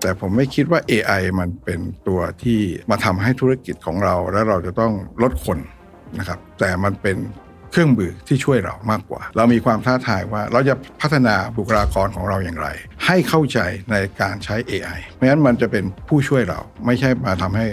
แต่ผมไม่คิดว่า AI มันเป็นตัวที่มาทำให้ธุรกิจของเรา แล้วเราจะต้องลดคนนะครับ แต่มันเป็นเครื่องมือที่ช่วยเรามากกว่า เรามีความท้าทายว่าเราจะพัฒนาบุคลากรของเราอย่างไร ให้เข้าใจในการใช้ AI เพราะฉะนั้นมันจะเป็นผู้ช่วยเราไม่ใช่มาทำให้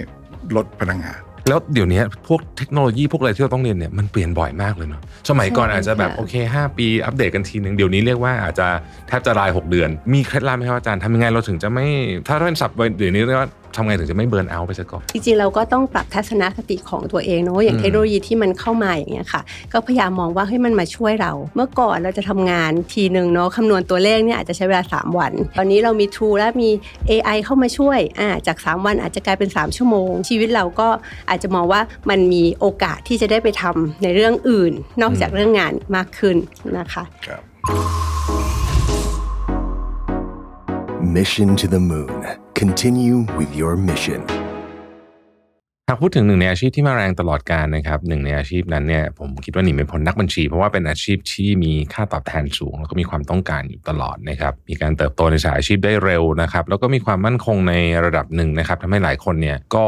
ลดพลังงาน แล้วเดี๋ยวนี้พวกเทคโนโลยีพวกอะไรที่เราต้องเรียนเนี่ยมันเปลี่ยนบ่อยมากเลยเนาะสมัยก่อนใช่อาจจะแบบค่ะโอเค5 ปีอัปเดตกันทีหนึ่งเดี๋ยวนี้เรียกว่าอาจจะแทบจะราย 6 เดือน มีเคล็ดลับไหมครับอาจารย์ทำยังไงเราถึงจะไม่ถ้าเป็นศัพท์เดี๋ยวนี้เรียกว่า ทำไงถึงจะไม่เบิร์นเอาท์ไปซะก่อน จริงๆเราก็ต้องปรับทัศนคติของตัวเองเนอะอย่างอืมเทคโนโลยีที่มันเข้ามาอย่างเงี้ยค่ะ ก็พยายามมองว่าเฮ้ยมันมาช่วยเรา เมื่อก่อนเราจะทำงานทีหนึ่งเนาะคำนวณตัวเลขเนี่ยอาจจะใช้เวลา 3 วัน ตอนนี้เรามี Tool และมี AI เข้ามาช่วยอ่าจาก 3 วันอาจจะกลายเป็น 3 ชั่วโมง ชีวิตเราก็อาจจะมองว่ามันมีโอกาสที่จะได้ไปทำในเรื่องอื่น นอกจากเรื่องงานมากขึ้นนะคะครับ Mission to the Moon. Continue with your mission. หากพูดถึงหนึ่งในอาชีพที่มาแรงตลอดการนะครับหนึ่งในอาชีพนั้นเนี่ยผมคิดว่าหนีไม่พ้นนักบัญชี เพราะว่าเป็นอาชีพที่มีค่าตอบแทนสูง แล้วก็มีความต้องการอยู่ตลอดนะครับมีการเติบโตในสายอาชีพได้เร็วนะครับแล้วก็มีความมั่นคงในระดับหนึ่งนะครับทำให้หลายคนเนี่ยก็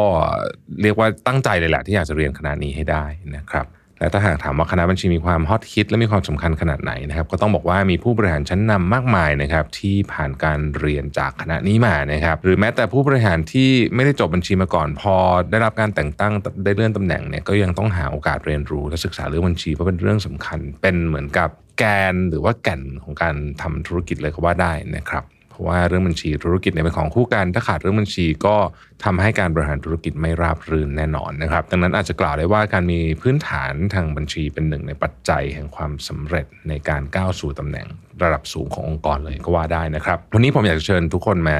เรียกว่าตั้งใจเลยแหละที่อยากจะเรียนคณะนี้ให้ได้นะครับ และถ้าหากถามว่าคณะบัญชีมีความฮอตฮิตและมีความสำคัญขนาดไหนนะครับ ก็ต้องบอกว่ามีผู้บริหารชั้นนำมากมายนะครับที่ผ่านการเรียนจากคณะนี้มานะครับหรือแม้แต่ผู้บริหารที่ไม่ได้จบบัญชีมาก่อน พอได้รับการแต่งตั้งได้เลื่อนตำแหน่งเนี่ยก็ยังต้องหาโอกาสเรียนรู้และศึกษาเรื่องบัญชีเพราะเป็นเรื่องสำคัญ เป็นเหมือนกับแกนหรือว่าแก่นของการทำธุรกิจเลยก็ว่าได้นะครับ เพราะว่าเรื่องบัญชีธุรกิจเนี่ยเป็นของคู่กัน ถ้าขาดเรื่องบัญชีก็ทำให้การบริหารธุรกิจไม่ราบรื่นแน่นอนนะครับ ดังนั้นอาจจะกล่าวได้ว่าการมีพื้นฐานทางบัญชีเป็นหนึ่งในปัจจัยแห่งความสำเร็จในการก้าวสู่ตำแหน่งระดับสูงขององค์กรเลยก็ว่าได้นะครับ วันนี้ผมอยากจะเชิญทุกคนมา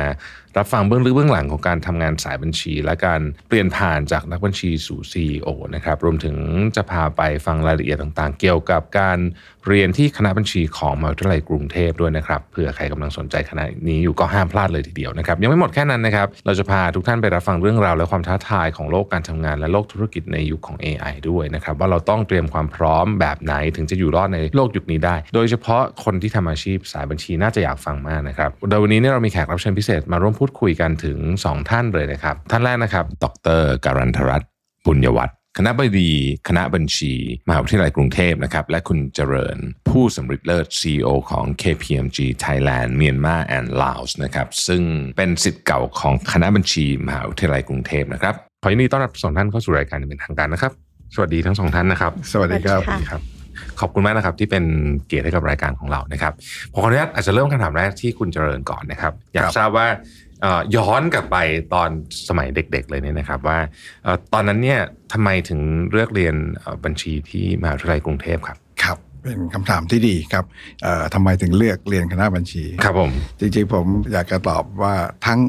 รับฟังเบื้องลึกเบื้องหลังของการทำงานสายบัญชี และการเปลี่ยนผ่านจากนักบัญชีสู่ CEO นะครับ รวมถึงจะพาไปฟังรายละเอียดต่างๆ เกี่ยวกับการ เรียนที่คณะบัญชีของมหาวิทยาลัยกรุงเทพด้วยนะครับเผื่อใครกำลังสนใจคณะนี้อยู่ก็ห้ามพลาดเลยทีเดียวนะครับยังไม่หมดแค่นั้นนะครับเราจะพาทุกท่านไปรับฟังเรื่องราวและความท้าทายของโลกการทำงานและโลกธุรกิจในยุคของ AI ด้วยนะครับว่าเราต้องเตรียมความพร้อมแบบไหนถึงจะอยู่รอดในโลกยุคนี้ได้ โดยเฉพาะคนที่ทำอาชีพสายบัญชีน่าจะอยากฟังมากนะครับโดยวันนี้เนี่ยเรามีแขกรับเชิญพิเศษมาร่วมพูดคุยกันถึง 2 ท่านเลยนะครับท่านแรกนะครับ ดรการันทรัตน์บุญยวัฒน์ คณะบดีคณะบัญชี มหาวิทยาลัยกรุงเทพนะครับและคุณเจริญ ผู้สำเร็จเลิศ CEO ของ KPMG Thailand Myanmar and Laos นะครับซึ่งเป็นสิทธิ์เก่าของคณะบัญชีมหาวิทยาลัยกรุงเทพนะครับ ขอยินดีต้อนรับสองท่านเข้าสู่รายการอย่างเป็นทางการนะครับ สวัสดีทั้งสองท่านนะครับ สวัสดีครับสวัสดีค่ะครับ ขอบคุณมากนะครับที่เป็นเกียรติให้กับรายการของเรานะครับผมขออนุญาตอาจจะเริ่มคำถามแรกที่คุณเจริญก่อนนะครับ อยากครับทราบว่าเอ่อ ย้อนกลับไปตอนสมัยเด็กๆเลยเนี่ยนะครับว่าเอ่อตอนนั้นเนี่ยทำไมถึงเลือกเรียนเอ่อบัญชีที่มหาวิทยาลัยกรุงเทพครับครับเป็นคำถามที่ดีครับเอ่อทำไมถึงเลือกเรียนคณะบัญชีครับผมจริงๆผมอยากจะตอบว่าทั้ง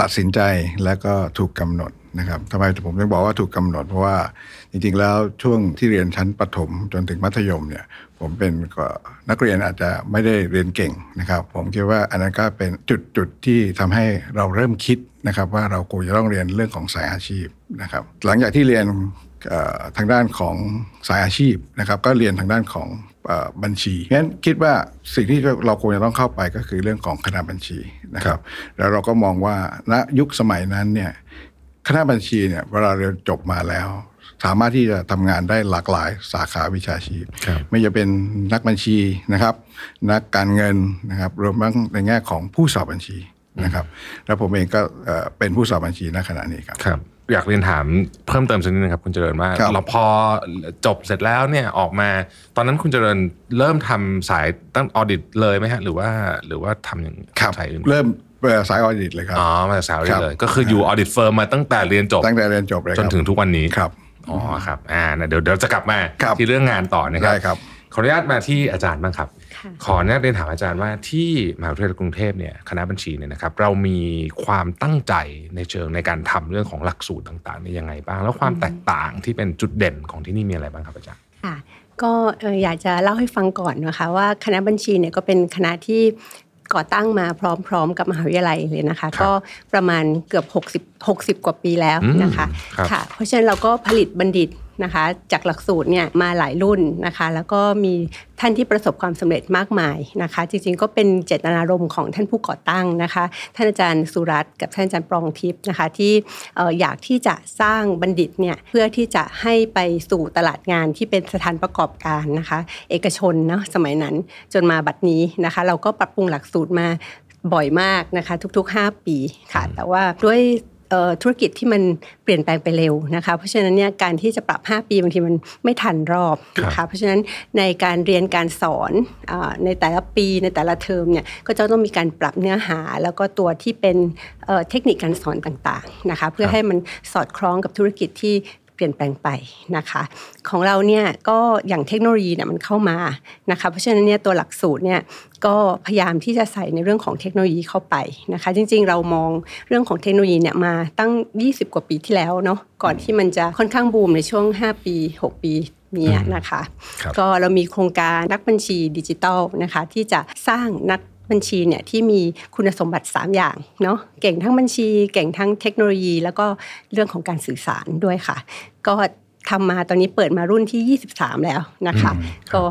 ตัดสินใจและก็ถูกกำหนด นะครับทำไมผมถึงบอกว่าถูกกำหนดเพราะว่าจริงๆแล้วช่วงที่เรียนชั้นประถมจนถึงมัธยมเนี่ยผมเป็นก็นักเรียนอาจจะไม่ได้เรียนเก่งนะครับ ผมคิดว่าอันนั้นก็เป็นจุดจุดที่ทำให้เราเริ่มคิดนะครับ ว่าเราควรจะต้องเรียนเรื่องของสายอาชีพนะครับ หลังจากที่เรียนทางด้านของสายอาชีพนะครับ ก็เรียนทางด้านของบัญชีงั้นคิดว่าสิ่งที่เราควรจะต้องเข้าไปก็คือเรื่องของคณะบัญชีนะครับ แล้วเราก็มองว่าณยุคสมัยนั้นเนี่ย คณะบัญชีเนี่ยเวลาเรียนจบมาแล้ว สามารถที่จะทำงานได้หลากหลายสาขาวิชาชีพครับไม่จะเป็นนักบัญชีนะครับ นักการเงินนะครับรวมทั้งในแง่ของผู้สอบบัญชีนะครับ แล้วผมเองก็เอ่อเป็นผู้สอบบัญชีณขณะนี้ครับครับ อยากเรียนถามเพิ่มเติมสักนิดนึงครับ คุณเจริญว่าครับเราพอจบเสร็จแล้วเนี่ยออกมา ตอนนั้นคุณเจริญเริ่มทำสายทาง audit เลยไหมฮะหรือว่าหรือว่าทำอย่างครับสายอื่นเริ่มเอ่อ สาย audit เลยครับอ๋อมาจากสายออดิครัตบเลย ก็คืออยู่ audit firm มาตั้งแต่เรียนจบตั้งแต่เรียนจบเลยจนถึงทุกวันนี้ครับอ๋อครับอ่านะเดี๋ยวเดี๋ยวจะกลับมาครับที่เรื่องงานต่อนะครับได้ครับขออนุญาตมาที่อาจารย์บ้างครับค่ะขออนุญาตเรียนถามอาจารย์ว่าที่มหาวิทยาลัยกรุงเทพเนี่ยคณะบัญชีเนี่ยนะครับเรามีความตั้งใจในเชิงในการทำเรื่องของหลักสูตรต่างๆนี่ยังไงบ้าง แล้วความแตกต่างที่เป็นจุดเด่นของที่นี่มีอะไรบ้างครับอาจารย์ค่ะก็เอ่ออยากจะเล่าให้ฟังก่อนนะคะว่าคณะบัญชีเนี่ยก็เป็นคณะที่ ก่อตั้งมาพร้อมๆ กับมหาวิทยาลัยเลยนะคะครับก็ประมาณเกือบ 60 60 กว่าปีแล้วนะคะอืมครับค่ะเพราะฉะนั้นเราก็ผลิตบัณฑิต นะคะ จากหลักสูตรเนี่ยมาหลายรุ่นนะคะ แล้วก็มีท่านที่ประสบความสำเร็จมากมายนะคะ จริงๆก็เป็นเจตนารมณ์ของท่านผู้ก่อตั้งนะคะ ท่านอาจารย์สุรัตน์กับท่านอาจารย์ปรองทิพย์นะคะ ที่เอ่ออยากที่จะสร้างบัณฑิตเนี่ยเพื่อที่จะให้ไปสู่ตลาดงานที่เป็นสถานประกอบการนะคะ เอกชนเนาะสมัยนั้นจนมาบัดนี้นะคะ เราก็ปรับปรุงหลักสูตรมาบ่อยมากนะคะ ทุกๆ 5 ปีค่ะ แต่ว่าด้วยเอ่อ ธุรกิจที่มันเปลี่ยนแปลงไปเร็วนะคะเพราะฉะนั้นเนี่ยการที่จะปรับ 5 ปีบางทีมันไม่ทันรอบนะครัคะบเพราะฉะนั้นในการเรียนการสอนอาในแต่ละปีในแต่ละเทอมเนี่ยก็จะต้องมีการปรับเนื้อหา แล้วก็ตัวที่เป็นเอ่อเทคนิคการสอนต่างๆนะคะเพื่อให้มันสอดคล้องกับธุรกิจที่ เปลี่ยนแปลงไปนะคะ ของเราเนี่ยก็อย่างเทคโนโลยีเนี่ยมันเข้ามานะคะ เพราะฉะนั้นเนี่ยตัวหลักสูตรเนี่ยก็พยายามที่จะใส่ในเรื่องของเทคโนโลยีเข้าไปนะคะ จริงๆ เรามองเรื่องของเทคโนโลยีเนี่ยมาตั้ง 20 กว่าปีที่แล้วเนาะก่อนที่มันจะค่อนข้างบูมในช่วง 5 ปี 6 ปีเนี้นะคะครับก็เรามีโครงการนักบัญชีดิจิทัลนะคะที่จะสร้างนัก บัญชีเนี่ยที่มีคุณสมบัติ 3 อย่างเนาะเก่งทั้งบัญชี เก่งทั้งเทคโนโลยี แล้วก็เรื่องของการสื่อสารด้วยค่ะ ก็ทำมาตอนนี้เปิดมารุ่นที่ 23 แล้วนะคะอืมครับก็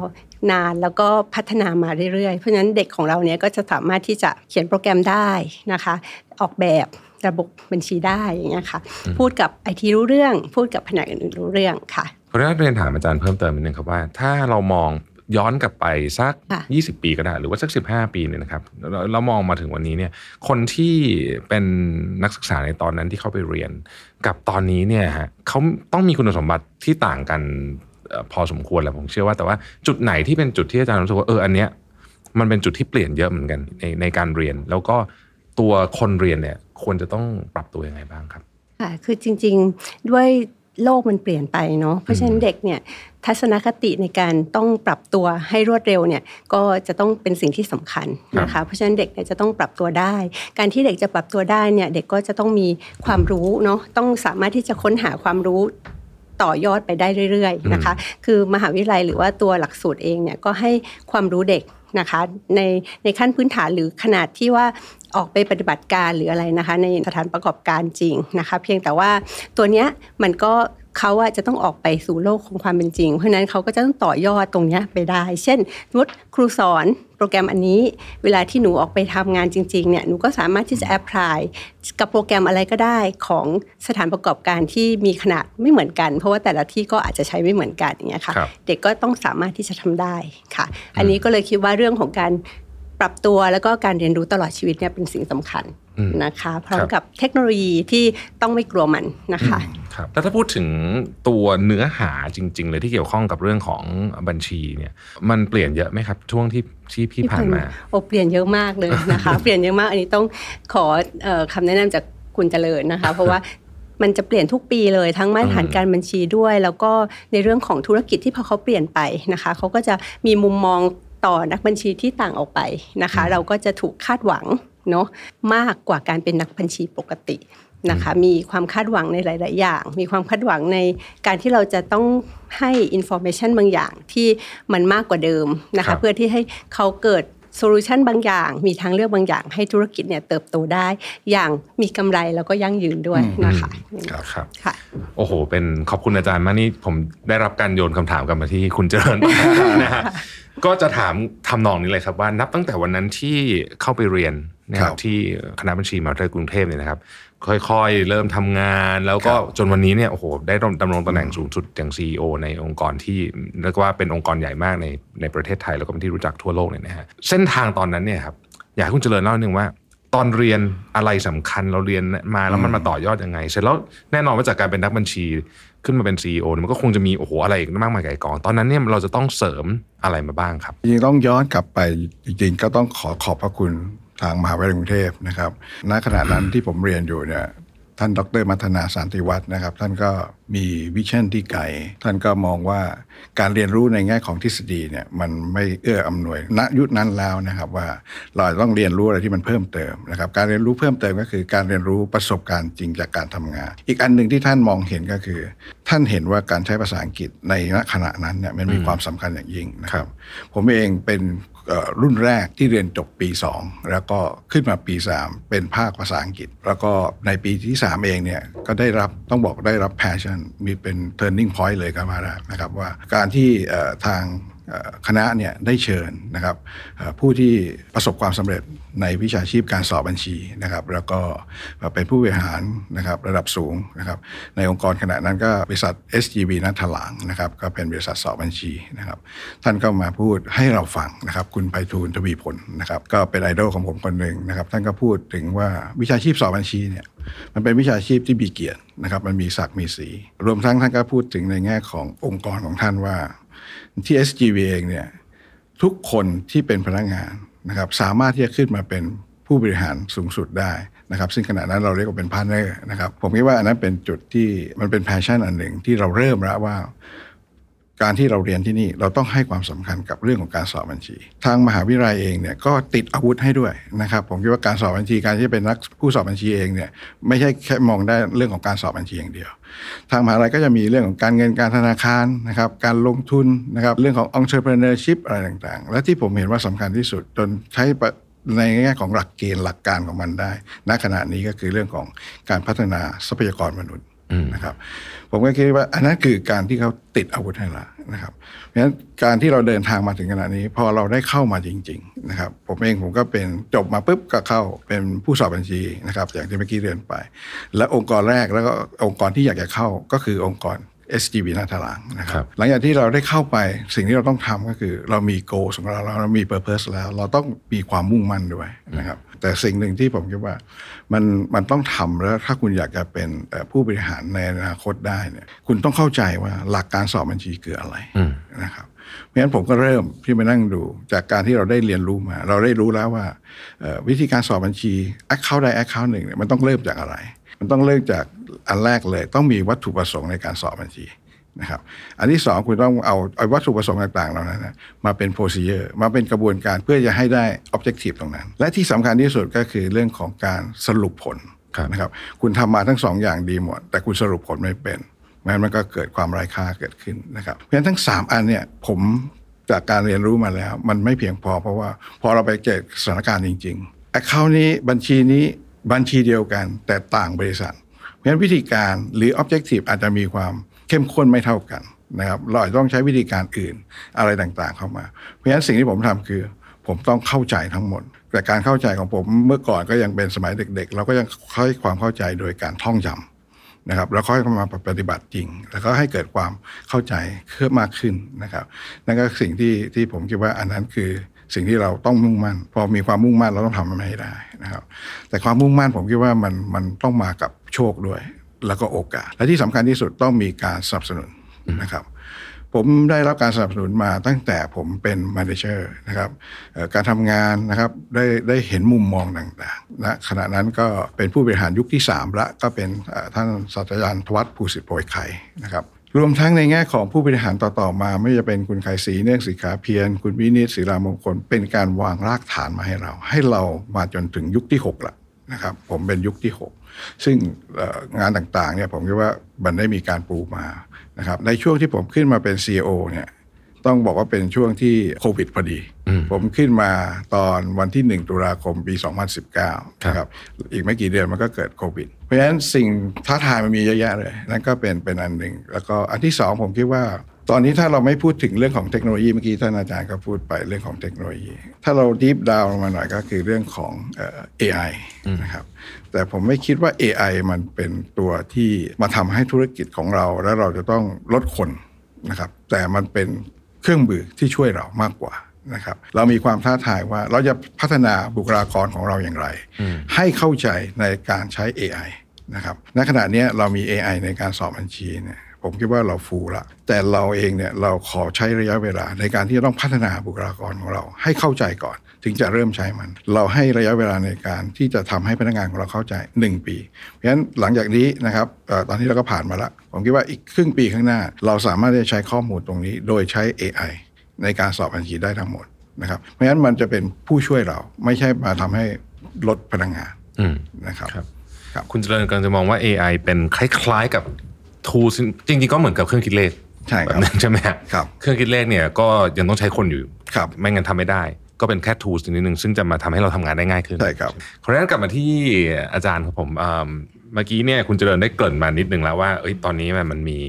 นานแล้วก็พัฒนามาเรื่อยๆ เพราะฉะนั้นเด็กของเราเนี่ยก็จะสามารถที่จะเขียนโปรแกรมได้นะคะ ออกแบบระบบบัญชีได้อย่างเงี้ยค่ะ พูดกับไอทีรู้เรื่อง พูดกับแผนกอื่นๆรู้เรื่องค่ะขออนุญาตเรียนถามอาจารย์เพิ่มเติมนิดนึงครับว่า ถ้าเรามอง ย้อนกลับไปสักค่ะ20 ปีก็ได้ หรือว่าสัก 15 ปีเนี่ยนะครับแล้วเรามองมาถึงวันนี้เนี่ยคนที่เป็นนักศึกษาในตอนนั้นที่เข้าไปเรียน กับตอนนี้เนี่ยฮะเขาต้องมีคุณสมบัติที่ต่างกันเอ่อพอสมควรแหละผมเชื่อว่าแต่ว่าจุดไหนที่เป็นจุดที่อาจารย์รู้สึกว่าเอออันเนี้ยมันเป็นจุดที่เปลี่ยนเยอะเหมือนกันในในการเรียน แล้วก็ตัวคนเรียนเนี่ยควรจะต้องปรับตัวยังไงบ้างครับค่ะคือจริง ๆด้วย โลกมันเปลี่ยนไปเนาะเพราะฉะนั้นเด็กเนี่ยทัศนคติในการต้องปรับตัวให้รวดเร็วเนี่ยก็จะต้องเป็นสิ่งที่สำคัญนะคะเพราะฉะนั้นเด็กเนี่ยจะต้องปรับตัวได้ การที่เด็กจะปรับตัวได้เนี่ยเด็กก็จะต้องมีความรู้เนาะต้องสามารถที่จะค้นหาความรู้ ต่อยอดไปได้เรื่อยๆนะคะ คือมหาวิทยาลัยหรือว่าตัวหลักสูตรเองเนี่ยก็ให้ความรู้เด็กนะคะในในขั้นพื้นฐานหรือขนาดที่ว่าออกไปปฏิบัติการหรืออะไรนะคะ ในสถานประกอบการจริงนะคะ เพียงแต่ว่าตัวเนี้ยมันก็เขาอะจะต้องออกไปสู่โลกของความเป็นจริง เพราะฉะนั้นเขาก็จะต้องต่อยอดตรงเนี้ยไปได้ เช่นสมมติครูสอน โปรแกรมอันนี้ เวลาที่หนูออกไปทำงานจริงๆเนี่ยหนูก็สามารถที่จะแอพพลายกับโปรแกรมอะไรก็ได้ของสถานประกอบการที่มีขนาดไม่เหมือนกัน เพราะว่าแต่ละที่ก็อาจจะใช้ไม่เหมือนกันอย่างเงี้ยค่ะครับเด็กก็ต้องสามารถที่จะทำได้ค่ะ อันนี้ก็เลยคิดว่าเรื่องของการปรับตัวแล้วก็การเรียนรู้ตลอดชีวิตเนี่ยเป็นสิ่งสำคัญอืม นะคะพร้อมครับกับเทคโนโลยีที่ต้องไม่กลัวมันนะคะครับแล้วถ้าพูดถึงตัวเนื้อหาจริง ๆ เลยที่เกี่ยวข้องกับเรื่องของบัญชีเนี่ยมันเปลี่ยนเยอะไหมครับช่วงที่ที่พี่ผ่านมาโอ้เปลี่ยนเยอะมากเลยนะคะ เปลี่ยนเยอะมากอันนี้ต้องขอเอ่อคำแนะนำจากคุณเจริญนะคะ เพราะว่ามันจะเปลี่ยนทุกปีเลยทั้งมาตรฐานอืมการบัญชีด้วย แล้วก็ในเรื่องของธุรกิจที่พอเขาเปลี่ยนไปนะคะเขาก็จะมีมุมมองต่อนักบัญชีที่ต่างออกไปนะคะ เราก็จะถูกคาดหวัง เนาะมากกว่าการเป็นนักบัญชีปกตินะคะมีความคาดหวังในหลาย ๆ อย่าง มีความคาดหวังในการที่เราจะต้องให้อินโฟ a t ชันบางอย่างที่มันมากกว่าเดิมนะครัคะบเพื่อที่ให้เขาเกิดโซลูชันบางอย่าง มีทางเลือกบางอย่างให้ธุรกิจเนี่ยเติบโตได้ อย่างมีกำไรแล้วก็ยั่งยืนด้วยนะคะครับครับค่ะโอ้โห เป็นขอบคุณอาจารย์มากนี่ผมได้รับการโยนคำถามกลับมาที่คุณเจริญนะฮะก็จะถามทำนองนี้เลยครับว่านับตั้งแต่วันนั้นที่เข้าไปเรียน นะคครัรับบที่คณะบัญชีมหาวิทยาลัยกรุงเทพเนี่ยนะครับ ค่อยๆ เริ่มทำงาน แล้วก็ครับจนวันนี้เนี่ยโอ้โหได้ดำรงตำแหน่งสูงสุดอย่าง CEO ในองค์กรที่เรียกว่าเป็นองค์กรใหญ่มากในในประเทศไทยแล้วก็เป็นที่รู้จักทั่วโลกเนี่ยนะฮะเส้นทางตอนนั้นเนี่ยครับอยากให้คุณเจริญเล่าหนึ่งว่าตอนเรียนอะไรสำคัญเราเรียนมาแล้วมันมาต่อยอดยังไง เสร็จแล้วแน่นอนว่าจากการเป็นนักบัญชีขึ้นมาเป็น CEO เนี่ยมันก็คงจะมีโอ้โหอะไรอีกมากมายไก่กอง ตอนนั้นเนี่ยเราจะต้องเสริมอะไรมาบ้างครับจริงๆต้องย้อนกลับไปจริงๆก็ต้องขอขอบพระคุณ ทางมหาวิทยาลัยกรุงเทพนะครับณขณะนั้นที่ผมเรียนอยู่เนี่ยท่านดรมัทนาสันติวัฒน์นะครับ ท่านก็มีวิชั่นที่ไกลท่านก็มองว่าการเรียนรู้ในแง่ของทฤษฎีเนี่ยมันไม่เอื้ออำนวยณยุคนั้นแล้วนะครับว่าเราต้องเรียนรู้อะไรที่มันเพิ่มเติมนะครับ การเรียนรู้เพิ่มเติมก็คือการเรียนรู้ประสบการณ์จริงจากการทำงาน อีกอันหนึ่งที่ท่านมองเห็นก็คือ ท่านเห็นว่าการใช้ภาษาอังกฤษในณขณะนั้นเนี่ยมันมีความสำคัญอย่างยิ่งนะครับ ผมเองเป็นเอ่อ รุ่นแรกที่เรียนจบปี 2 แล้วก็ขึ้นมาปี 3 เป็นภาคภาษาอังกฤษ แล้วก็ในปีที่ 3 เองเนี่ยก็ได้รับต้องบอกได้รับแพชชั่นมีเป็น turning point เลยก็มาได้นะครับว่าการที่ทาง คณะเนี่ยได้เชิญนะครับผู้ที่ประสบความสำเร็จในวิชาชีพการสอบบัญชีนะครับ แล้วก็เป็นผู้บริหารนะครับระดับสูงนะครับ ในองค์กรขณะนั้นก็บริษัท SGB นัทถลางนะครับ ก็เป็นบริษัทสอบบัญชีนะครับ ท่านก็มาพูดให้เราฟังนะครับ คุณไพฑูรย์ทวีผลนะครับ ก็เป็นไอดอลของผมคนหนึ่งนะครับ ท่านก็พูดถึงว่าวิชาชีพสอบบัญชีเนี่ยมันเป็นวิชาชีพที่มีเกียรตินะครับ มันมีศักดิ์มีสี รวมทั้งท่านก็พูดถึงในแง่ขององค์กรของท่านว่า ที่ SGV เองเนี่ยทุกคนที่เป็นพนักงานนะครับสามารถที่จะขึ้นมาเป็นผู้บริหารสูงสุดได้นะครับ ซึ่งขณะนั้นเราเรียกว่าเป็น partner นะครับ ผมคิดว่าอันนั้นเป็นจุดที่มันเป็น passion อันหนึ่งที่เราเริ่มแล้วว่า การที่เราเรียนที่นี่เราต้องให้ความสำคัญกับเรื่องของการสอบบัญชี ทางมหาวิทยาลัยเองเนี่ยก็ติดอาวุธให้ด้วยนะครับผมคิดว่าการสอบบัญชีการที่เป็นนักผู้สอบบัญชีเองเนี่ยไม่ใช่แค่มองได้เรื่องของการสอบบัญชีอย่างเดียว ทางมหาลัยก็จะมีเรื่องของการเงินการธนาคารนะครับการลงทุนนะครับเรื่องของ entrepreneurship อะไรต่างๆ และที่ผมเห็นว่าสำคัญที่สุดจนใช้ในแง่ของหลักเกณฑ์หลักการของมันได้ ณ ขณะนี้ก็คือเรื่องของการพัฒนาทรัพยากรมนุษย์นะครับ ผมก็คิดว่าอันนั้นคือการที่เขาติดอาวุธให้ละ นะครับเพราะฉะนั้นการที่เราเดินทางมาถึงขนาดนี้ พอเราได้เข้ามาจริง ๆ นะครับ ผมเองผมก็เป็นจบมาปุ๊บก็เข้าเป็นผู้สอบบัญชีนะครับ อย่างที่เมื่อกี้เรียนไป และองค์กรแรกแล้วก็องค์กรที่อยากจะเข้าก็คือองค์กร SGB นาทลางนะคครัรับบหลังจากที่เราได้เข้าไปสิ่งที่เราต้องทำก็คือ เรามีโกของเราเรามี purpose แล้ว เราต้องมีความมุ่งมั่นด้วยนะครับ แต่สิ่งหนึ่งที่ผมคิดว่ามันมันต้องทำแล้วถ้าคุณอยากจะเป็นเอ่อผู้บริหารในอนาคตได้เนี่ยคุณต้องเข้าใจว่าหลักการสอบบัญชีคืออะไรอืมนะครับเพราะฉะนั้นผมก็เริ่มที่มานั่งดูจากการที่เราได้เรียนรู้มา เราได้รู้แล้วว่าเอ่อวิธีการสอบบัญชี account ใด account หนึ่งเนี่ยมันต้องเริ่มจากอะไร มันต้องเริ่มจากอันแรกเลย ต้องมีวัตถุประสงค์ในการสอบบัญชี นะครับอันที่สองคุณต้องเอาเอาวัตถุประสงค์ต่างๆเหล่านั้นนะมาเป็น procedure มาเป็นกระบวนการเพื่อจะให้ได้ objective ตรงนั้น และที่สำคัญที่สุดก็คือเรื่องของการสรุปผลครับนะครับคุณทำมาทั้งสองอย่างดีหมด แต่คุณสรุปผลไม่เป็นงั้นมันก็เกิดความไร้ค่าเกิดขึ้นนะครับเพราะฉะนั้นทั้งสามอันเนี่ยผมจากการเรียนรู้มาแล้ว มันไม่เพียงพอเพราะว่าพอเราไปเจอสถานการณ์จริงๆ account นี้บัญชีนี้บัญชีเดียวกันแต่ต่างบริษัท เพราะฉะนั้นวิธีการหรือ objective อาจจะมีความ เข้มข้นไม่เท่ากันนะครับเราอาจจะต้องใช้วิธีการอื่นอะไรต่างๆเข้ามา เพราะฉะนั้นสิ่งที่ผมทำคือ ผมต้องเข้าใจทั้งหมด แต่การเข้าใจของผมเมื่อก่อนก็ยังเป็นสมัยเด็ก ๆ เราก็ยังค่อยความเข้าใจโดยการท่องจำนะครับแล้วค่อยมาปฏิบัติจริง แล้วก็ให้เกิดความเข้าใจเพิ่มมากขึ้นนะครับ นั่นก็สิ่งที่ที่ผมคิดว่าอันนั้นคือสิ่งที่เราต้องมุ่งมั่น พอมีความมุ่งมั่นเราต้องทำมันให้ได้นะครับ แต่ความมุ่งมั่นผมคิดว่ามันมันต้องมากับโชคด้วย แล้วก็โอกาส และที่สำคัญที่สุดต้องมีการสนับสนุนนะครับ ผมได้รับการสนับสนุนมาตั้งแต่ผมเป็น manager นะครับเอ่อการทำงานนะครับได้ได้เห็นมุมมองต่างๆนะขณะนั้นก็เป็นผู้บริหารยุคที่ 3 ละก็เป็นเอ่อท่านศาสตราจารย์ทวัฒน์ภูสิทธิ์โพยไข่นะครับรวมทั้งในแง่ของผู้บริหารต่อ ๆ มา ไม่ว่าจะเป็นคุณไขศรีเนื่องสิกขาเพียรคุณวินิจศิลามงคล เป็นการวางรากฐานมาให้เรา ให้เรามาจนถึงยุคที่ 6 ละนะครับ ผมเป็นยุคที่ 6 ซึ่งเอ่องานต่างๆเนี่ยผมคิดว่ามันได้มีการปูมานะครับในช่วงที่ผมขึ้นมาเป็น CEO เนี่ยต้องบอกว่าเป็นช่วงที่โควิดพอดี ผมขึ้นมาตอนวันที่ 1 ตุลาคมปี 2019นะครับอีกไม่กี่เดือนมันก็เกิดโควิด เพราะฉะนั้นสิ่งท้าทายมันมีเยอะแยะเลย นั่นก็เป็นเป็นอันหนึ่ง แล้วก็อันที่สองผมคิดว่า ตอนนี้ถ้าเราไม่พูดถึงเรื่องของเทคโนโลยีเมื่อกี้ท่านอาจารย์ก็พูดไปเรื่องของเทคโนโลยี ถ้าเราดีฟดาวลงมาหน่อยก็คือเรื่องของเอ่อ AI นะครับแต่ผมไม่คิดว่า AI มันเป็นตัวที่มาทำให้ธุรกิจของเรา แล้วเราจะต้องลดคนนะครับแต่มันเป็นเครื่องมือที่ช่วยเรามากกว่านะครับเรามีความท้าทายว่าเราจะพัฒนาบุคลากรของเราอย่างไร ให้เข้าใจในการใช้ AI นะครับณขณะเนี้ยเรามี AI ในการสอบบัญชีเนี่ย ผมคิดว่าเราฟูลละแต่เราเองเนี่ยเราขอใช้ระยะเวลาในการที่จะต้องพัฒนาบุคลากรของเรา ให้เข้าใจก่อน ถึงจะเริ่มใช้มัน เราให้ระยะเวลาในการที่จะทำให้พนักงานของเราเข้าใจ 1 ปี เพราะฉะนั้นหลังจากนี้นะครับเอ่อตอนนี้เราก็ผ่านมาแล้วผมคิดว่าอีกครึ่งปีข้างหน้า เราสามารถที่จะใช้ข้อมูลตรงนี้ โดยใช้ AI ในการสอบบัญชีได้ทั้งหมดนะครับเพราะฉะนั้นมันจะเป็นผู้ช่วยเราไม่ใช่มาทำให้ลดพนักงานอืมนะครับครับครับคุณเจริญกำลังจะมองว่า AI เป็นคล้ายๆกับ tools จริงๆก็เหมือนกับเครื่องคิดเลขใช่ครับแบบนั้นใช่ไหมฮะครับเครื่องคิดเลขเนี่ยก็ยังต้องใช้คนอยู่ครับไม่งั้นทำไม่ได้ ก็เป็นแค่ tools นิดนึงซึ่งจะมาทำให้เราทำงานได้ง่ายขึ้นใช่ครับขออนุญาตกลับมาที่อาจารย์ครับผมเอิ่มเมื่อกี้เนี่ยคุณเจริญได้เกริ่นมานิดนึงแล้วว่าเอ้ยตอนนี้มันมันมี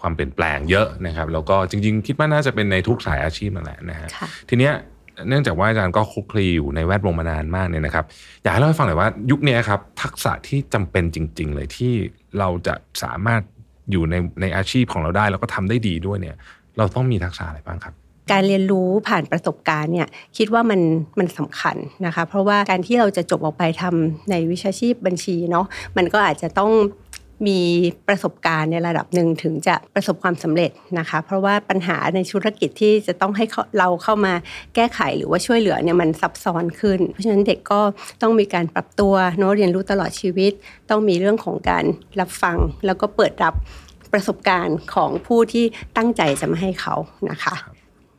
ความเปลี่ยนแปลงเยอะนะครับแล้วก็จริง ๆ คิดว่าน่าจะเป็นในทุกสายอาชีพนั่นแหละนะฮะค่ะทีเนี้ยเนื่องจากว่าอาจารย์ก็คลุกคลีอยู่ในแวดวงมานานมากเนี่ยนะครับ อยากให้เล่าให้ฟังหน่อยว่ายุคเนี้ยครับทักษะที่จำเป็นจริง ๆ เลยที่เราจะสามารถ อยู่ในในอาชีพของเราได้ แล้วก็ทำได้ดีด้วยเนี่ย เราต้องมีทักษะอะไรบ้างครับการเรียนรู้ผ่านประสบการณ์เนี่ยคิดว่ามันมันสำคัญนะคะ เพราะว่าการที่เราจะจบออกไปทำในวิชาชีพบัญชีเนาะมันก็อาจจะต้อง มีประสบการณ์ในระดับหนึ่งถึงจะประสบความสำเร็จนะคะ เพราะว่าปัญหาในธุรกิจที่จะต้องให้เราเข้ามาแก้ไขหรือว่าช่วยเหลือเนี่ยมันซับซ้อนขึ้น เพราะฉะนั้นเด็กก็ต้องมีการปรับตัวเนาะเรียนรู้ตลอดชีวิต ต้องมีเรื่องของการรับฟัง แล้วก็เปิดรับประสบการณ์ของผู้ที่ตั้งใจจะมาให้เขานะคะ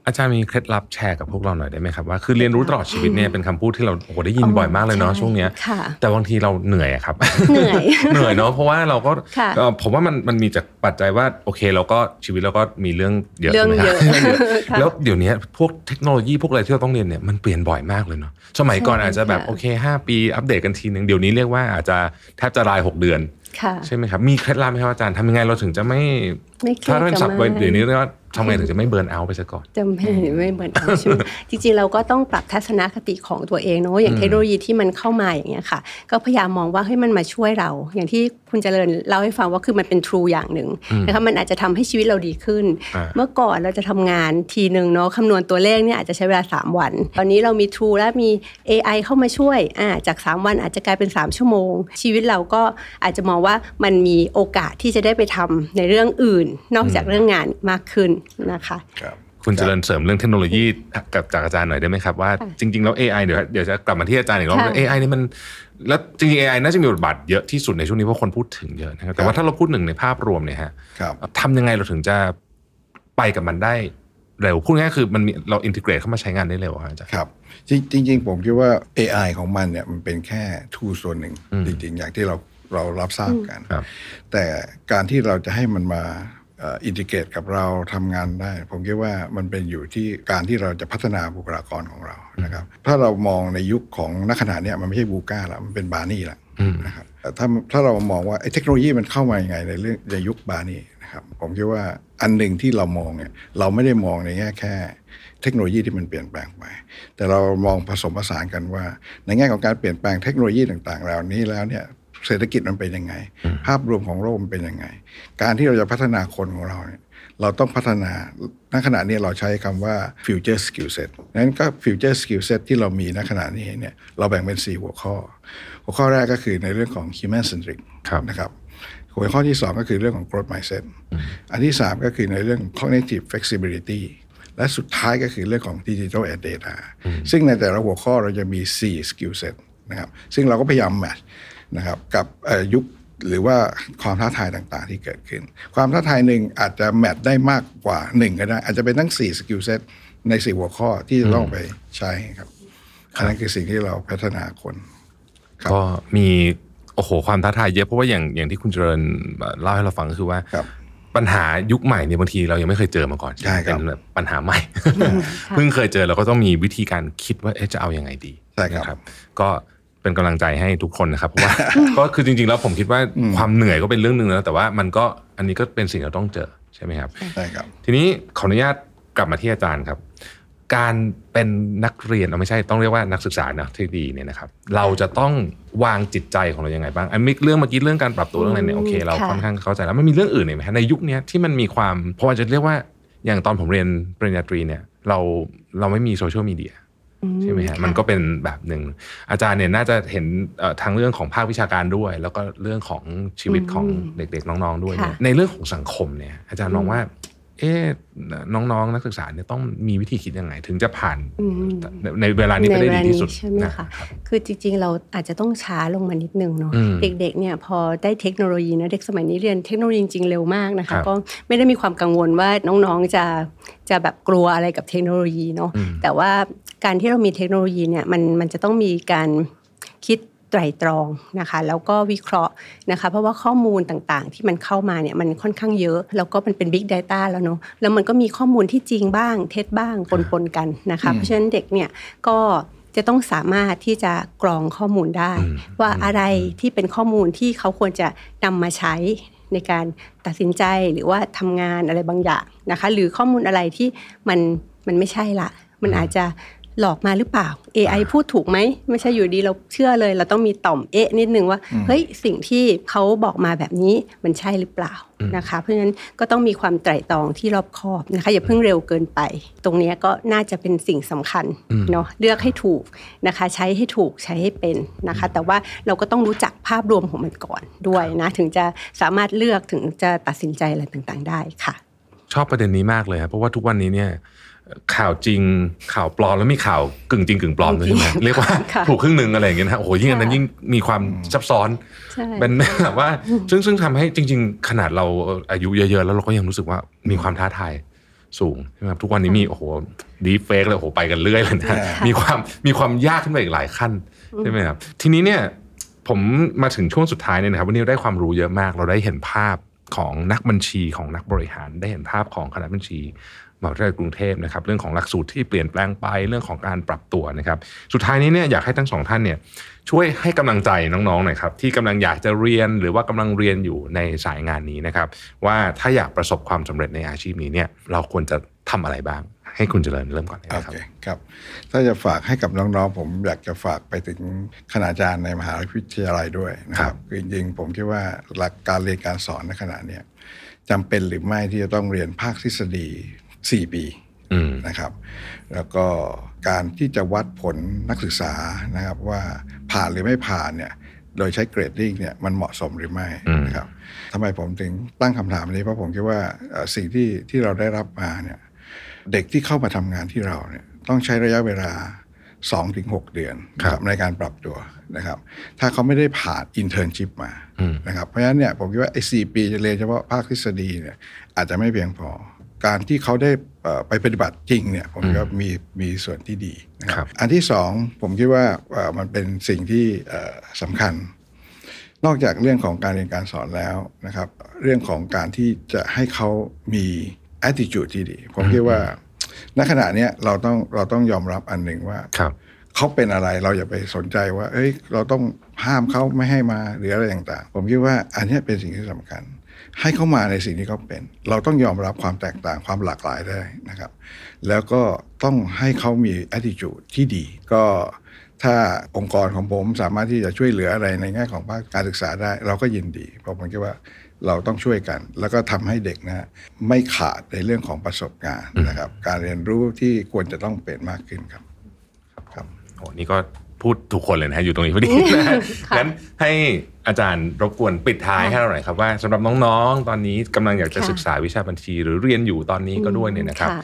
อาจารย์มีเคล็ดลับแชร์กับพวกเราหน่อยได้ไหมครับว่าคือเรียนรู้ตลอดชีวิตเนี่ยเป็นคำพูดที่เราโอ้โหได้ยินบ่อยมากเลยเนาะใช่ช่วงเนี้ยค่ะแต่บางทีเราเหนื่อยอะครับ เหนื่อยเหนื่อยเนาะเพราะว่าเราก็ค่ะเอ่อผมว่ามันมันมีจากปัจจัยว่าโอเคเราก็ชีวิตเราก็มีเรื่องเยอะเรื่องใช่ไหมครับเยอะเรื่องเยอะค่ะแล้วเดี๋ยวนี้พวกเทคโนโลยีพวกอะไรที่เราต้องเรียนเนี่ยมันเปลี่ยนบ่อยมากเลยเนาะสมัยก่อนใช่อาจจะแบบค่ะโอเค 5 ปีอัปเดตกันทีหนึ่งเดี๋ยวนี้เรียกว่าอาจจะแทบจะราย 6 เดือนค่ะ ใช่ไหมครับ มีเคล็ดลับไหมครับอาจารย์ทำยังไงเราถึงจะไม่ไม่เครียดถ้าเป็นศัพท์จะไม่เดี๋ยวนี้เรียกว่าทำไงถึงจะไม่เบิร์นเอาท์ไปซะก่อนจะไม่ไม่เหมือนกันใช่ไหมจริงๆเราก็ต้องปรับทัศนคติของตัวเองเนอะอย่างเทคโนโลยีที่มันเข้ามาอย่างเงี้ยค่ะ ก็พยายามมองว่าเฮ้ยมันมาช่วยเรา อย่างที่คุณเจริญเล่าให้ฟังว่าคือมันเป็น true อย่างหนึ่งนะคะมันอาจจะทำให้ชีวิตเราดีขึ้นอ่าเมื่อก่อนเราจะทำงานทีหนึ่งเนาะคำนวณตัวเลขเนี่ยอาจจะใช้เวลา 3 วัน ตอนนี้เรามี True และมี AI เข้ามาช่วยอ่าจาก 3 วันอาจจะกลายเป็น 3 ชั่วโมง ชีวิตเราก็อาจจะมองว่ามันมีโอกาสที่จะได้ไปทำในเรื่องอื่น นอกจากเรื่องงานมากขึ้นนะคะครับคุณเจริญเสริมเรื่องเทคโนโลยีกับจากอาจารย์หน่อยได้ไหมครับว่าค่ะจริง ๆ แล้ว AI เดี๋ยวเดี๋ยวจะกลับมาที่อาจารย์อีกรอบค่ะ AI นี่มันแล้วจริงๆ AI น่าจะมีบทบาทเยอะที่สุดในช่วงนี้เพราะคนพูดถึงเยอะนะครับแต่ว่าถ้าเราพูดหนึ่งในภาพรวมเนี่ยฮะครับทำยังไงเราถึงจะไปกับมันได้เร็วพูดง่ายๆคือมันมีเราอินทิเกรตเข้ามาใช้งานได้เร็วครับอาจารย์ครับจริงจริงๆผมคิดว่า AI ของมันเนี่ยมันเป็นแค่ทูส่วนหนึ่งอืมจริงๆอย่างที่เรา เรารับทราบกันครับแต่การที่เราจะให้มันมาอินทิเกรตกับเราทำงานได้ ผมคิดว่ามันเป็นอยู่ที่การที่เราจะพัฒนาบุคลากรของเรานะครับ ถ้าเรามองในยุคของนักขณะเนี้ยมันไม่ใช่บูก้าแล้วมันเป็นบานี่ละอืมนะครับแต่ถ้าถ้าเรามองว่าไอ้เทคโนโลยีมันเข้ามายังไงในเรื่องในยุคบานี่นะครับผมคิดว่าอันหนึ่งที่เรามองเนี่ยเราไม่ได้มองในแง่แค่เทคโนโลยีที่มันเปลี่ยนแปลงไป แต่เรามองผสมผสานกันว่า ในแง่ของการเปลี่ยนแปลงเทคโนโลยีต่างๆ เหล่านี้แล้วเนี่ย เศรษฐกิจมันเป็นยังไง ภาพรวมของโลกมันเป็นยังไง การที่เราจะพัฒนาคนของเราเนี่ยเราต้องพัฒนาณขณะนี้เราใช้คำว่า future skill set นั้นก็ future skill set ที่เรามีณขณะนี้เนี่ยเราแบ่งเป็น 4 หัวข้อ หัวข้อแรกก็คือในเรื่องของ human centric ครับนะครับหัวข้อที่ 2 ก็คือเรื่องของ growth mindset อันที่ 3 ก็คือในเรื่อง cognitive flexibility และสุดท้ายก็คือเรื่องของ digital and data ซึ่งในแต่ละหัวข้อเราจะมี 4 skill set นะครับซึ่งเราก็พยายามแมทช์ นะครับกับเอ่อยุคหรือว่าความท้าทายต่างๆ ที่เกิดขึ้น ความท้าทายหนึ่งอาจจะแมทช์ได้มากกว่า1ก็ได้ อาจจะเป็นทั้ง4 skill set ใน4หัวข้อที่จะต้องไปใช้ครับอันนั้นคือสิ่งที่เราพัฒนาคนครับก็มีโอ้โหความท้าทายเยอะเพราะว่าอย่างอย่างที่คุณเจริญเล่าให้เราฟังก็คือว่าครับปัญหายุคใหม่เนี่ยบางทีเรายังไม่เคยเจอมาก่อนใช่ครับเป็นแบบปัญหาใหม่ เพิ่งเคยเจอเราก็ต้องมีวิธีการคิดว่าเอ๊ะจะเอายังไงดีใช่ครับนะก็ เป็นกำลังใจให้ทุกคนนะครับเพราะว่าก็คือจริงๆแล้วผมคิดว่าความเหนื่อยก็เป็นเรื่องหนึ่งนะแต่ว่ามันก็อันนี้ก็เป็นสิ่งที่เราต้องเจอใช่ไหมครับใช่ครับทีนี้ขออนุญาตกลับมาที่อาจารย์ครับ การเป็นนักเรียนเอาไม่ใช่ต้องเรียกว่านักศึกษานะที่ดีเนี่ยนะครับ เราจะต้องวางจิตใจของเรายังไงบ้างอันมิกเรื่องเมื่อกี้เรื่องการปรับตัวเรื่องอะไรเนี่ยโอเคเราค่ะค่อนข้างเข้าใจแล้วมันมีเรื่องอื่นอีกไหมฮะในยุคเนี้ยที่มันมีความเพราะว่าจะเรียกว่าอย่างตอนผมเรียนปริญญาตรีเนี่ยเราเราไม่มีโซเชียลมีเดีย ใช่ไหมฮะค่ะมันก็เป็นแบบหนึ่งอาจารย์เนี่ยน่าจะเห็นเอ่อทั้งเรื่องของภาควิชาการด้วย แล้วก็เรื่องของชีวิตของเด็กๆน้องๆด้วยเนี่ยค่ะในเรื่องของสังคมเนี่ยอาจารย์มองว่า เอ๊ะน้องๆ นักศึกษาเนี่ยต้องมีวิธีคิดยังไง ถึงจะผ่านอืมในในเวลานี้ไปได้ดีที่สุดในเวลานี้ใช่ไหมนะคะรับคือจริงๆ เราอาจจะต้องช้าลงมานิดนึงเนาะอืมเด็กๆเนี่ยพอได้เทคโนโลยีนะเด็กสมัยนี้เรียนเทคโนโลยีจริงๆเร็วมากนะครัคะบก็ไม่ได้มีความกังวลว่าน้องๆจะจะแบบกลัวอะไรกับเทคโนโลยีเนาะอืมแต่ว่าการที่เรามีเทคโนโลยีเนี่ยมันมันจะต้องมีการคิด ไตรตรองนะคะแล้วก็วิเคราะห์นะคะเพราะว่าข้อมูลต่างๆ ที่มันเข้ามาเนี่ยมันค่อนข้างเยอะ แล้วก็มันเป็น Big Data แล้วเนาะแล้วมันก็มีข้อมูลที่จริงบ้าง เท็จบ้างปนๆกันนะคะเพราะฉะนั้นเด็กเนี่ยก็จะต้องสามารถที่จะกรองข้อมูลได้อืมว่าอะไรที่เป็นข้อมูลที่เขาควรจะนำมาใช้ในการตัดสินใจหรือว่าทำงานอะไรบางอย่างนะคะ หรือข้อมูลอะไรที่มันมันไม่ใช่ละมันอาจจะ หลอกมาหรือเปล่า AI พูดถูกไหม ไม่ใช่อยู่ดีเราเชื่อเลย เราต้องมีต่อมเอ๊ะนิดนึงว่า เฮ้ยสิ่งที่เขาบอกมาแบบนี้มันใช่หรือเปล่านะคะ เพราะฉะนั้นก็ต้องมีความไตร่ตรองที่รอบคอบนะคะอย่าเพิ่งเร็วเกินไป ตรงเนี้ยก็น่าจะเป็นสิ่งสำคัญเนาะเลือกให้ถูกนะคะ ใช้ให้ถูกใช้ให้เป็นนะคะ แต่ว่าเราก็ต้องรู้จักภาพรวมของมันก่อนด้วยนะถึงจะสามารถเลือกถึงจะตัดสินใจอะไรต่างๆ ได้ค่ะ ชอบประเด็นนี้มากเลยครับเพราะว่าทุกวันนี้เนี่ย ข่าวจริงข่าวปลอมแล้วมีข่าวกึ่งจริงกึ่งปลอมด้วยใช่ไหมเรียกว่าค่ะถูกครึ่งหนึ่งอะไรอย่างเงี้ยนะโอ้โหยิ่งอันนั้นยิ่งมีความซับซ้อนใช่เป็นแบบว่าซึ่งซึ่งทำให้จริง ๆ ขนาดเราอายุเยอะๆ แล้วเราก็ยังรู้สึกว่ามีความท้าทายสูงใช่ไหมครับทุกวันนี้มีโอ้โหดีเฟกเลยโอ้โหไปกันเรื่อยเลยนะค่ะมีความมีความยากขึ้นไปอีกหลายขั้นใช่ไหมครับทีนี้เนี่ยผมมาถึงช่วงสุดท้ายเนี่ยนะครับวันนี้เราได้ความรู้เยอะมากเราได้เห็นภาพของนักบัญชีของนักบริหารได้เห็นภาพของคณะบัญชี มหาวิทยาลัยกรุงเทพนะครับเรื่องของหลักสูตรที่เปลี่ยนแปลงไปเรื่องของการปรับตัวนะครับ สุดท้ายนี้เนี่ยอยากให้ทั้งสองท่านเนี่ยช่วยให้กำลังใจน้องๆหน่อยครับที่กำลังอยากจะเรียนหรือว่ากำลังเรียนอยู่ในสายงานนี้นะครับ ว่าถ้าอยากประสบความสำเร็จในอาชีพนี้เนี่ยเราควรจะทำอะไรบ้าง ให้คุณเจริญเริ่มก่อนเลยโอนะครับเคครับ ถ้าจะฝากให้กับน้องๆ ผมอยากจะฝากไปถึงคณาจารย์ในมหาวิทยาลัยด้วยนะคครัรับบคือจริงๆผมคิดว่าหลักการเรียนการสอนในขณะเนี้ยจำเป็นหรือไม่ที่จะต้องเรียนภาคทฤษฎี 4 ปีอืมนะครับ แล้วก็การที่จะวัดผลนักศึกษานะครับว่าผ่านหรือไม่ผ่านเนี่ยโดยใช้เกรดดิ้งเนี่ยมันเหมาะสมหรือไม่อืมนะครับทำไมผมถึงตั้งคำถามนี้เพราะผมคิดว่าเอ่อสิ่งที่ที่เราได้รับมาเนี่ยเด็กที่เข้ามาทำงานที่เราเนี่ยต้องใช้ระยะเวลา2-6เดือนนะครับในการปรับตัวนะครับ ถ้าเขาไม่ได้ผ่าน internship มาอืมนะครับเพราะฉะนั้นเนี่ยผมคิดว่าไอ้ที่จะเรียนเฉพาะภาคทฤษฎีเนี่ยอาจจะไม่เพียงพอ การที่เขาได้เอ่อไปปฏิบัติจริงเนี่ยผมคิดว่ามีมีส่วนที่ดีนะครับครับอันที่สองผมคิดว่าเอ่อมันเป็นสิ่งที่เอ่อสำคัญ นอกจากเรื่องของการเรียนการสอนแล้วนะครับ เรื่องของการที่จะให้เขามี attitude ที่ดี ผมคิดว่าณขณะเนี้ยเราต้องเราต้องยอมรับอันหนึ่งว่าครับเขาเป็นอะไรเราอย่าไปสนใจว่า เอ้ย เราต้องห้ามเขาไม่ให้มาหรืออะไรต่างๆ ผมคิดว่าอันเนี้ยเป็นสิ่งที่สำคัญ ให้เขามาในสิ่งที่เขาเป็น เราต้องยอมรับความแตกต่างความหลากหลายได้นะครับ แล้วก็ต้องให้เขามี attitude ที่ดี ก็ถ้าองค์กรของผมสามารถที่จะช่วยเหลืออะไรในแง่ของภาคการศึกษาได้ เราก็ยินดี เพราะผมคิดว่าเราต้องช่วยกัน แล้วก็ทำให้เด็กนะฮะไม่ขาดในเรื่องของประสบการณ์นะครับ การเรียนรู้ที่ควรจะต้องเป็นมากขึ้นครับ ครับโอ้นี่ก็พูดถูกคนเลยนะฮะอยู่ตรงนี้พอดีนะฮะค่ะงั้นให้ อาจารย์รบกวนปิดท้ายให้เราหน่อยครับว่าสำหรับน้องๆ ตอนนี้กำลังอยากจะค่ะศึกษาวิชาบัญชี หรือเรียนอยู่ตอนนี้ก็ด้วยเนี่ยนะครับค่ะ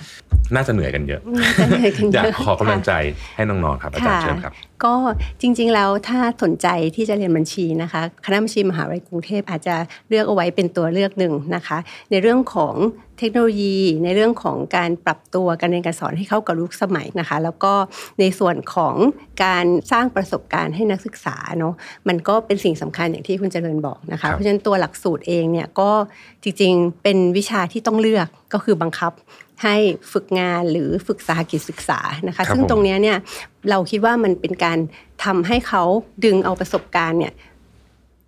น่าจะเหนื่อยกันเยอะจะเหนื่อยกันเยอยากอะขอกำลังค่ะใจให้น้องๆครับอาจารย์เชิญครับ ก็จริงๆแล้วถ้าสนใจที่จะเรียนบัญชีนะคะคณะบัญชีมหาวิทยาลัยกรุงเทพอาจจะเลือกเอาไว้เป็นตัวเลือกหนึ่งนะคะ ในเรื่องของเทคโนโลยีในเรื่องของการปรับตัวการเรียนการสอนให้เข้ากับยุคสมัยนะคะ แล้วก็ในส่วนของการสร้างประสบการณ์ให้นักศึกษาเนาะมันก็เป็นสิ่งสำคัญอย่างที่คุณเจริญบอกนะครัคะบเพราะฉะนั้นตัวหลักสูตรเองเนี่ยก็จริงๆเป็นวิชาที่ต้องเลือกก็คือบังคับให้ฝึกงานหรือฝึกสาหกิจศึกษานะคะครับซึ่งผมตรงเนี้ยเนี่ยเราคิดว่ามันเป็นการทำให้เขาดึงเอาประสบการณ์เนี่ย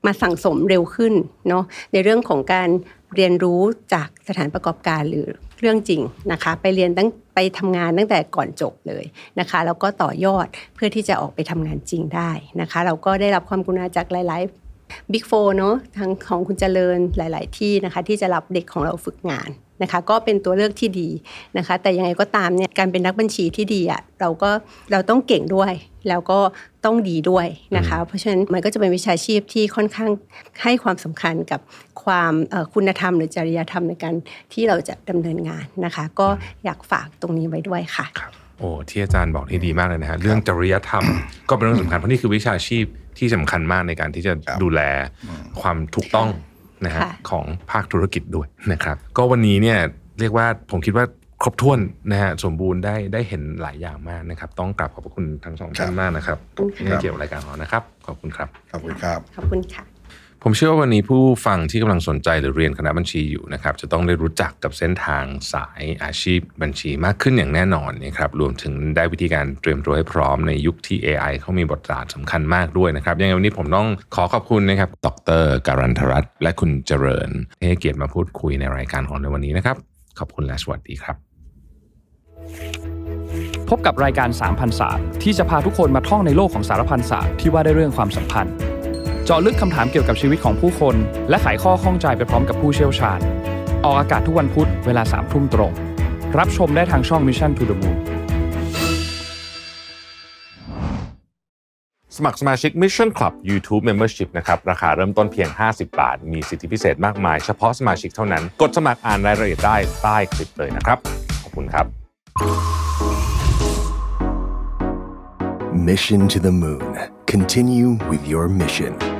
มาสั่งสมเร็วขึ้นเนาะในเรื่องของการเรียนรู้จากสถานประกอบการหรือเรื่องจริงนะคะ ไปเรียนตั้งไปทำงานตั้งแต่ก่อนจบเลยนะคะแล้วก็ต่อยอดเพื่อที่จะออกไปทำงานจริงได้นะคะ เราก็ได้รับความกรุณาจากหลายๆ บิ๊กโฟเนาะทั้งของคุณเจริญหลาย ๆ ที่นะคะ ที่จะรับเด็กของเราฝึกงานนะคะ ก็เป็นตัวเลือกที่ดีนะคะ แต่ยังไงก็ตามเนี่ยการเป็นนักบัญชีที่ดีอะ่ะเราก็เราต้องเก่งด้วย แล้วก็ต้องดีด้วยนะคะ เพราะฉะนั้นมันก็จะเป็นวิชาชีพที่ค่อนข้างให้ความสำคัญกับความเอ่อคุณธรรมหรือจริยธรรมในการที่เราจะดำเนินงานนะคะ ก็อยากฝากตรงนี้ไว้ด้วยค่ะโอ้ที่อาจารย์บอกนี่ดีมากเลยนะฮะเรื่องจริยธรรม ก็เป็นเรื่องสำคัญเพราะนี่คือวิชาชีพ ที่สำคัญมากในการที่จะครับดูแลความถูกต้องนะฮะค่ะของภาคธุรกิจด้วยนะครับ ก็วันนี้เนี่ยเรียกว่าผมคิดว่าครบถ้วนนะฮะสมบูรณ์ได้ได้เห็นหลายอย่างมากนะครับ ต้องกราบขอบพระคุณทั้งสองท่านมากนะครับขอบคุณค่ะที่ให้เกี่ยวกับรายการของเรานะครับ ขอบคุณครับ ขอบคุณครับ ขอบคุณค่ะ ผมเชื่อว่าวันนี้ผู้ฟังที่กำลังสนใจหรือเรียนคณะบัญชีอยู่นะครับจะต้องได้รู้จักกับเส้นทางสายอาชีพบัญชีมากขึ้นอย่างแน่นอนนะครับรวมถึงได้วิธีการเตรียมตัวให้พร้อมในยุคที่ AI เขามีบทบาทสำคัญมากด้วยนะครับยังไงวันนี้ผมต้องขอขอบคุณนะครับดรการันทรัตน์และคุณเจริญที่ให้เกียรติมาพูดคุยในรายการของเราในวันนี้นะครับขอบคุณและสวัสดีครับ พบกับรายการสามพันศาสตร์ที่จะพาทุกคนมาท่องในโลกของสารพันศาสตร์ที่ว่าด้วยเรื่องความสัมพันธ์ เจาะลึกคำถามเกี่ยวกับชีวิตของผู้คน และไขข้อข้องใจไปพร้อมกับผู้เชี่ยวชาญ ออกอากาศทุกวันพุธเวลาสามทุ่มตรง รับชมได้ทางช่อง Mission to the Moon สมัครสมาชิก Mission Club YouTube Membership นะครับ ราคาเริ่มต้นเพียง 50 บาท มีสิทธิพิเศษมากมาย เฉพาะสมาชิกเท่านั้น กดสมัครอ่านรายละเอียดได้ใต้คลิปเลยนะครับ ขอบคุณครับ Mission to the Moon. Continue with your mission.